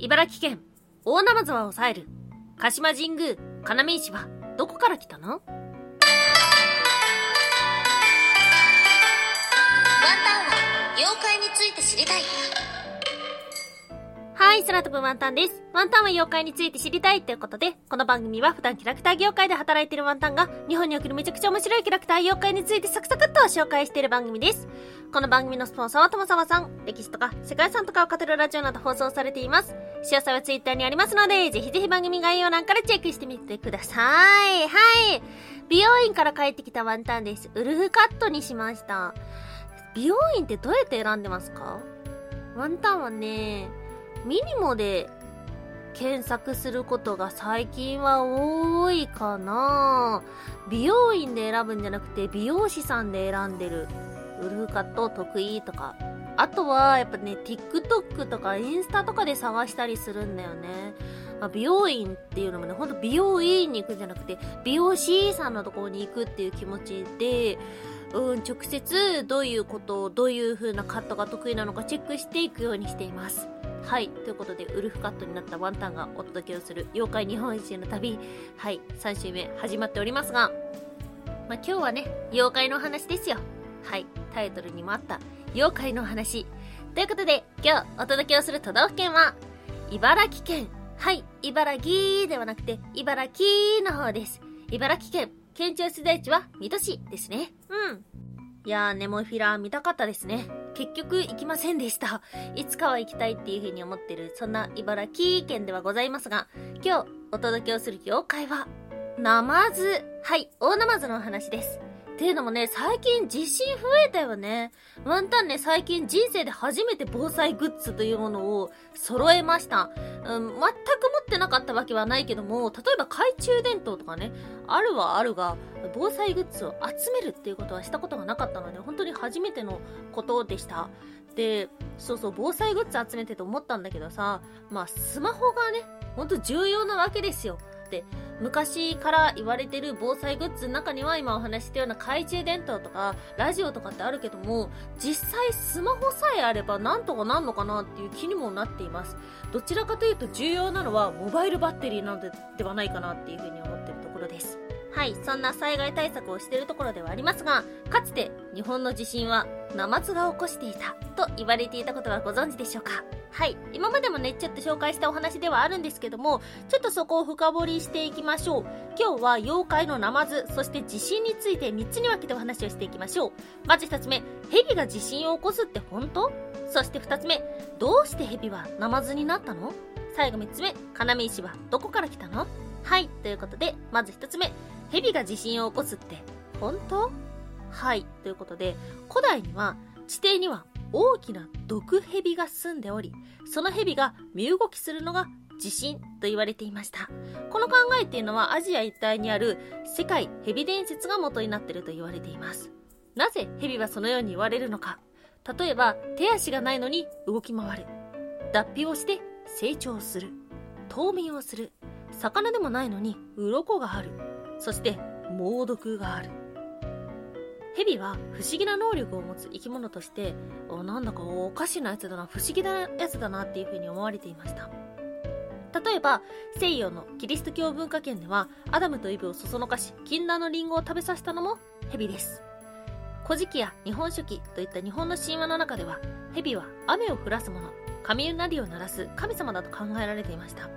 茨城県、大ナマズは抑える、鹿島神宮、要石は、どこから来たの？ワンタンは、妖怪について知りたい。はい、空飛ぶワンタンです。ワンタンは妖怪について知りたいということで、この番組は普段キャラクター業界で働いているワンタンが、日本におけるめちゃくちゃ面白いキャラクター妖怪についてサクサクっと紹介している番組です。この番組のスポンサーはともさまさん、歴史とか世界遺産とかを語るラジオなど放送されています。詳細はツイッターにありますので、ぜひぜひ番組概要欄からチェックしてみてください。はい。美容院から帰ってきたワンタンです。ウルフカットにしました。美容院ってどうやって選んでますか？ワンタンはね、ミニモで検索することが最近は多いかな美容院で選ぶんじゃなくて美容師さんで選んでるウルフカット得意とかあとはやっぱね TikTok とかインスタとかで探したりするんだよね、まあ、美容院っていうのもねほんと美容院に行くんじゃなくて美容師さんのところに行くっていう気持ちでうん、直接どういうことをどういう風なカットが得意なのかチェックしていくようにしています。はい。ということで、ウルフカットになったワンタンがお届けをする妖怪日本一周の旅。はい。3週目始まっておりますが、まあ、今日はね、妖怪の話ですよ。はい。タイトルにもあった、妖怪の話。ということで、今日お届けをする都道府県は、茨城県。はい。茨城ではなくて、茨城の方です。茨城県。県庁所在地は水戸市ですね。うん。いやー、ネモフィラ見たかったですね。結局行きませんでした。いつかは行きたいっていう風に思ってる、そんな茨城県ではございますが、今日お届けをする妖怪は、ナマズ。はい、大ナマズのお話です。っていうのもね、最近地震増えたよね。ワンタンね、最近人生で初めて防災グッズというものを揃えました。うん、全く持ってなかったわけはないけども、例えば懐中電灯とかね、あるはあるが、防災グッズを集めるっていうことはしたことがなかったので、本当に初めてのことでした。で、そうそう、防災グッズ集めてと思ったんだけどさ、まあ、スマホがね、ほんと重要なわけですよ。って昔から言われてる防災グッズの中には今お話したような懐中電灯とかラジオとかってあるけども実際スマホさえあればなんとかなんのかなっていう気にもなっています。どちらかというと重要なのはモバイルバッテリーなのでではないかなっていうふうに思ってるところです。はい、そんな災害対策をしているところではありますが、かつて日本の地震はナマズが起こしていたと言われていたことはご存知でしょうか？はい。今までもね、ちょっと紹介したお話ではあるんですけども、ちょっとそこを深掘りしていきましょう。今日は妖怪のナマズ、そして地震について3つに分けてお話をしていきましょう。まず1つ目、蛇が地震を起こすって本当？そして2つ目、どうして蛇はナマズになったの？最後3つ目、要石はどこから来たの？はい。ということで、まず1つ目、蛇が地震を起こすって本当？はい。ということで、古代には地底には大きな毒蛇が住んでおり、その蛇が身動きするのが地震と言われていました。この考えっていうのはアジア一帯にある世界蛇伝説が元になっていると言われています。なぜ蛇はそのように言われるのか。例えば、手足がないのに動き回る。脱皮をして成長する。冬眠をする。魚でもないのに鱗がある。そして猛毒がある。蛇は不思議な能力を持つ生き物として、なんだかおかしなやつだな、不思議なやつだなっていうふうに思われていました。例えば、西洋のキリスト教文化圏では、アダムとイブをそそのかし、禁断のリンゴを食べさせたのも蛇です。古事記や日本書紀といった日本の神話の中では、蛇は雨を降らす者、雷を鳴らす神様だと考えられていました。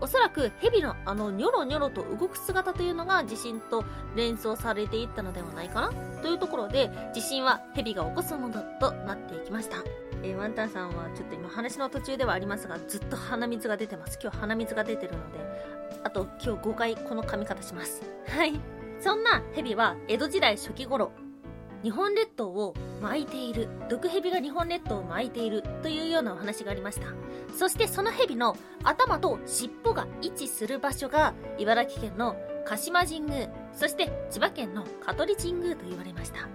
おそらく蛇のあのニョロニョロと動く姿というのが地震と連想されていったのではないかなというところで地震は蛇が起こすものとなっていきました。えー、ワンタンさんはちょっと今話の途中ではありますがずっと鼻水が出てます。今日鼻水が出てるのであと今日5回この髪型します。はい。そんな蛇は江戸時代初期頃日本列島を巻いている毒蛇が日本列島を巻いているというようなお話がありました。そしてその蛇の頭と尻尾が位置する場所が茨城県の鹿島神宮そして千葉県の香取神宮と言われました。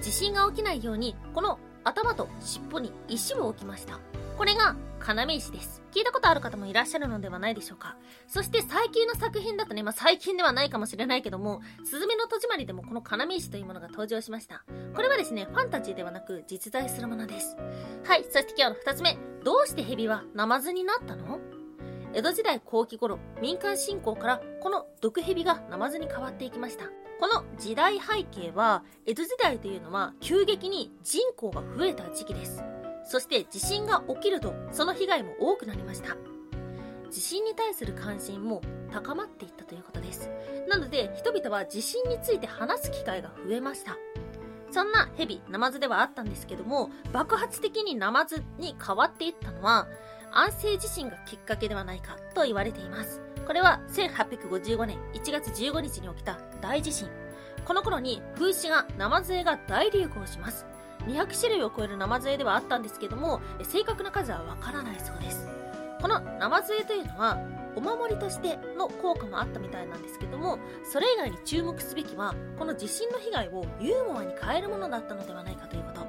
地震が起きないようにこの頭と尻尾に石を置きました。これが要石です。聞いたことある方もいらっしゃるのではないでしょうか。そして最近の作品だとね、まあ、最近ではないかもしれないけども、すずめの戸締まりでもこの要石というものが登場しました。これはですね、ファンタジーではなく実在するものです。はい、そして今日の二つ目。どうして蛇はナマズになったの？江戸時代後期頃、民間信仰からこの毒蛇がナマズに変わっていきました。この時代背景は、江戸時代というのは急激に人口が増えた時期です。そして地震が起きるとその被害も多くなりました地震に対する関心も高まっていったということですなので人々は地震について話す機会が増えましたそんなヘビ、ナマズではあったんですけども、爆発的にナマズに変わっていったのは、安政地震がきっかけではないかと言われています。これは1855年1月15日に起きた大地震。この頃に風刺画、ナマズ絵が大流行します。200種類を超えるナマズ絵ではあったんですけども正確な数はわからないそうです。このナマズ絵というのはお守りとしての効果もあったみたいなんですけどもそれ以外に注目すべきはこの地震の被害をユーモアに変えるものだったのではないかということ。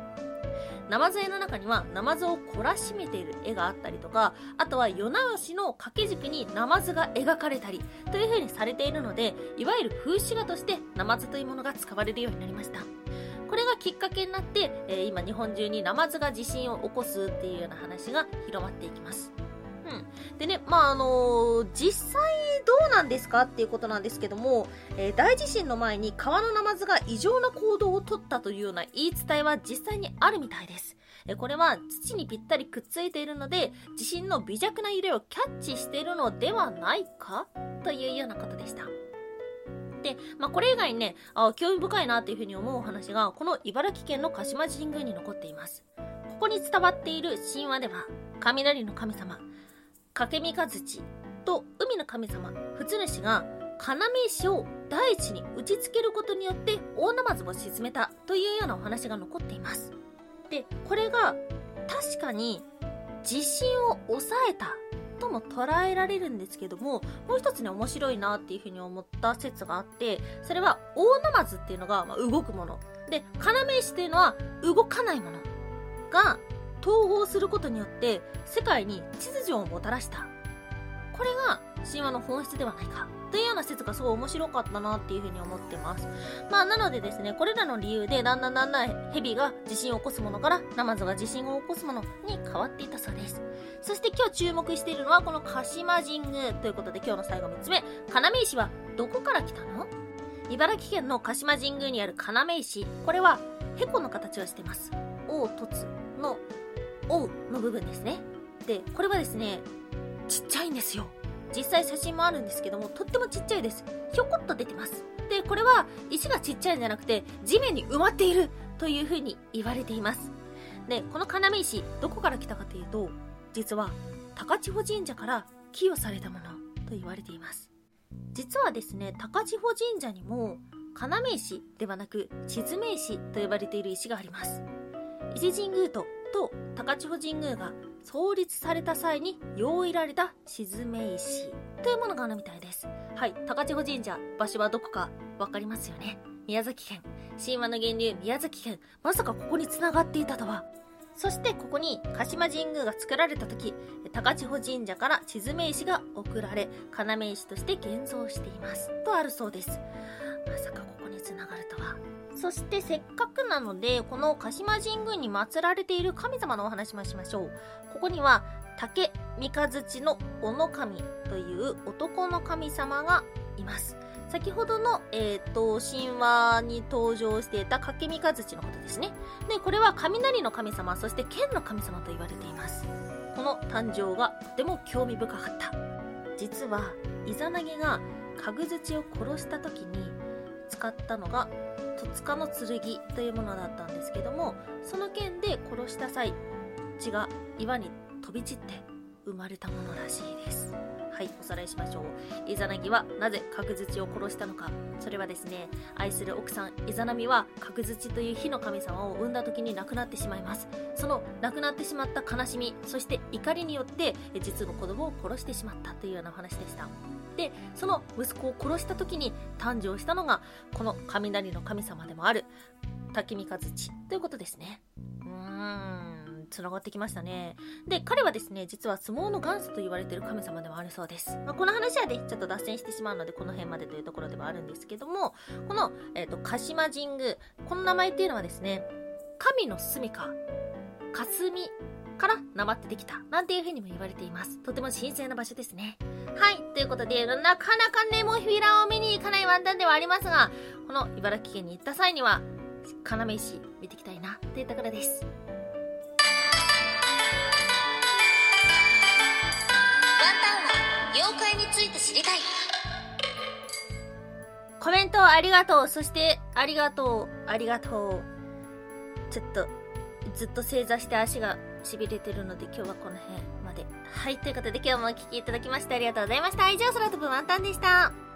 ナマズ絵の中にはナマズを懲らしめている絵があったりとかあとは世直しの掛け軸にナマズが描かれたりという風にされているのでいわゆる風刺画としてナマズというものが使われるようになりました。これがきっかけになって、えー、今日本中にナマズが地震を起こすっていうような話が広まっていきます。うん。でね、まあ、あのー、実際どうなんですかっていうことなんですけども、えー、大地震の前に川のナマズが異常な行動をとったというような言い伝えは実際にあるみたいです。えこれは土にぴったりくっついているので、地震の微弱な揺れをキャッチしているのではないかというようなことでした。で、まあ、これ以外にね、あ興味深いなっていうふうに思うお話が、この茨城県の鹿島神宮に残っています。ここに伝わっている神話では、雷の神様、掛三日土と海の神様、普通主が、要石を大地に打ち付けることによって大ナマズを沈めたというようなお話が残っています。で、これが確かに地震を抑えたとも捉えられるんですけども、もう一つね、面白いなっていうふうに思った説があって、それは、大ナマズっていうのが、まあ、動くもの。で、要石っていうのは、動かないものが、統合することによって、世界に秩序をもたらした。これが、神話の本質ではないか。というような説がすごい面白かったなっていうふうに思ってます。まあ、なのでですね、これらの理由で、だんだんだんだん蛇が地震を起こすものから、ナマズが地震を起こすものに変わっていたそうです。そして今日注目しているのはこの鹿島神宮ということで今日の最後3つ目、要石はどこから来たの茨城県の鹿島神宮にある要石。これは、ヘコの形をしています。王凸の、王の部分ですね。で、これはですね、ちっちゃいんですよ。実際写真もあるんですけども、とってもちっちゃいです。ひょこっと出てます。で、これは石がちっちゃいんじゃなくて、地面に埋まっているという風に言われています。で、この要石、どこから来たかというと、実は高千穂神社から寄与されたものと言われています実はですね高千穂神社にも要石ではなく静明石と呼ばれている石があります伊勢神宮とと高千穂神宮が創立された際に用いられた静明石というものがあるみたいですはい高千穂神社場所はどこか分かりますよね宮崎県神話の源流宮崎県まさかここに繋がっていたとはそしてここに鹿島神宮が作られた時、高千穂神社から地図名石が送られ、要石として現像しています。とあるそうです。まさかここに繋がるとは。そしてせっかくなので、この鹿島神宮に祀られている神様のお話もしましょう。ここには、竹三日月の小野神という男の神様がいます。先ほどの、えっ、ー、と、神話に登場していた掛三日月のことですね。で、これは雷の神様、そして剣の神様と言われています。この誕生がとても興味深かった。実は、イザナギが角槌を殺した時に使ったのが、戸塚の剣というものだったんですけども、その剣で殺した際、血が岩に飛び散って生まれたものらしいです。はい、おさらいしましょう。イザナギはなぜ角槌を殺したのか。それはですね、愛する奥さん、イザナミは角槌という火の神様を産んだ時に亡くなってしまいます。その亡くなってしまった悲しみ、そして怒りによって、実の子供を殺してしまったというようなお話でした。で、その息子を殺した時に誕生したのが、この雷の神様でもある、滝三日槌ということですね。うーん。繋がってきましたね。で、彼はですね、実は相撲の元祖と言われている神様でもあるそうです。まあ、この話はね、ちょっと脱線してしまうので、この辺までというところではあるんですけども、この、えっ、ー、と、鹿島神宮、この名前っていうのはですね、神の住みか、霞からなまってできた、なんていうふうにも言われています。とても神聖な場所ですね。はい。ということで、なかなかネモフィラを見に行かないワンタンではありますが、この茨城県に行った際には、要石見ていきたいな、というところです。ワンタンは妖怪について知りたい。コメントありがとう。そして、ありがとう。ありがとう。ちょっと、ずっと正座して足が痺れてるので今日はこの辺まで。はい、ということで今日もお聴きいただきましてありがとうございました。以上、空飛ぶワンタンでした。